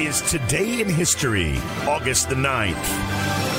is Today in History, August the 9th.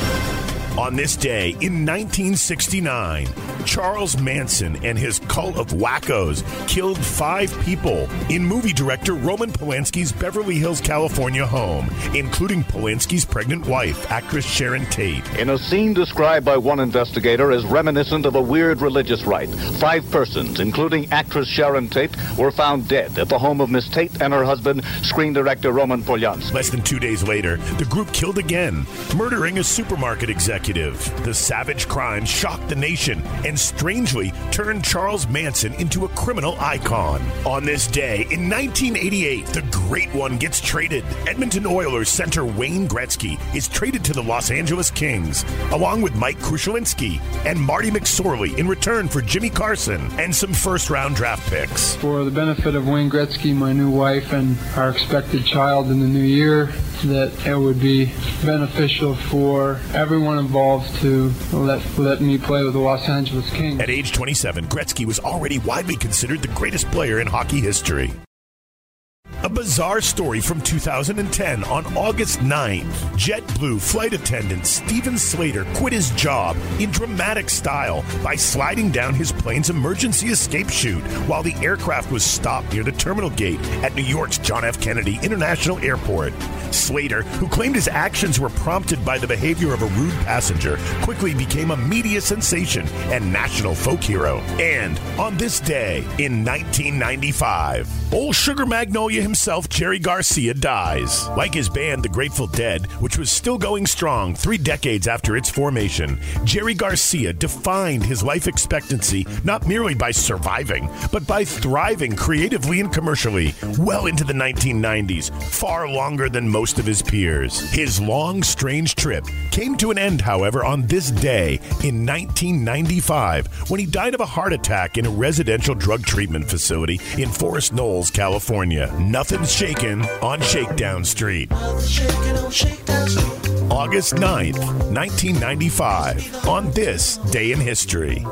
On this day in 1969, Charles Manson and his cult of wackos killed five people in movie director Roman Polanski's Beverly Hills, California home, including Polanski's pregnant wife, actress Sharon Tate. In a scene described by one investigator as reminiscent of a weird religious rite, five persons, including actress Sharon Tate, were found dead at the home of Miss Tate and her husband, screen director Roman Polanski. Less than two days later, the group killed again, murdering a supermarket executive. The savage crime shocked the nation and strangely turned Charles Manson into a criminal icon. On this day, in 1988, the Great One gets traded. Edmonton Oilers center Wayne Gretzky is traded to the Los Angeles Kings, along with Mike Krushelnyski and Marty McSorley in return for Jimmy Carson and some first round draft picks. For the benefit of Wayne Gretzky, my new wife, and our expected child in the new year, that it would be beneficial for everyone involved to let, let me play with the Los Angeles Kings. At age 27, Gretzky was already widely considered the greatest player in hockey history. A bizarre story from 2010 on August 9th. JetBlue flight attendant Steven Slater quit his job in dramatic style by sliding down his plane's emergency escape chute while the aircraft was stopped near the terminal gate at New York's John F. Kennedy International Airport. Slater, who claimed his actions were prompted by the behavior of a rude passenger, quickly became a media sensation and national folk hero. And on this day in 1995, old Sugar Magnolia himself, Jerry Garcia, dies. Like his band, The Grateful Dead, which was still going strong three decades after its formation, Jerry Garcia defined his life expectancy not merely by surviving, but by thriving creatively and commercially well into the 1990s, far longer than most of his peers. His long, strange trip came to an end, however, on this day in 1995 when he died of a heart attack in a residential drug treatment facility in Forest Knolls, California. Nothing's shaken on Shakedown Street. August 9th, 1995, on this day in history.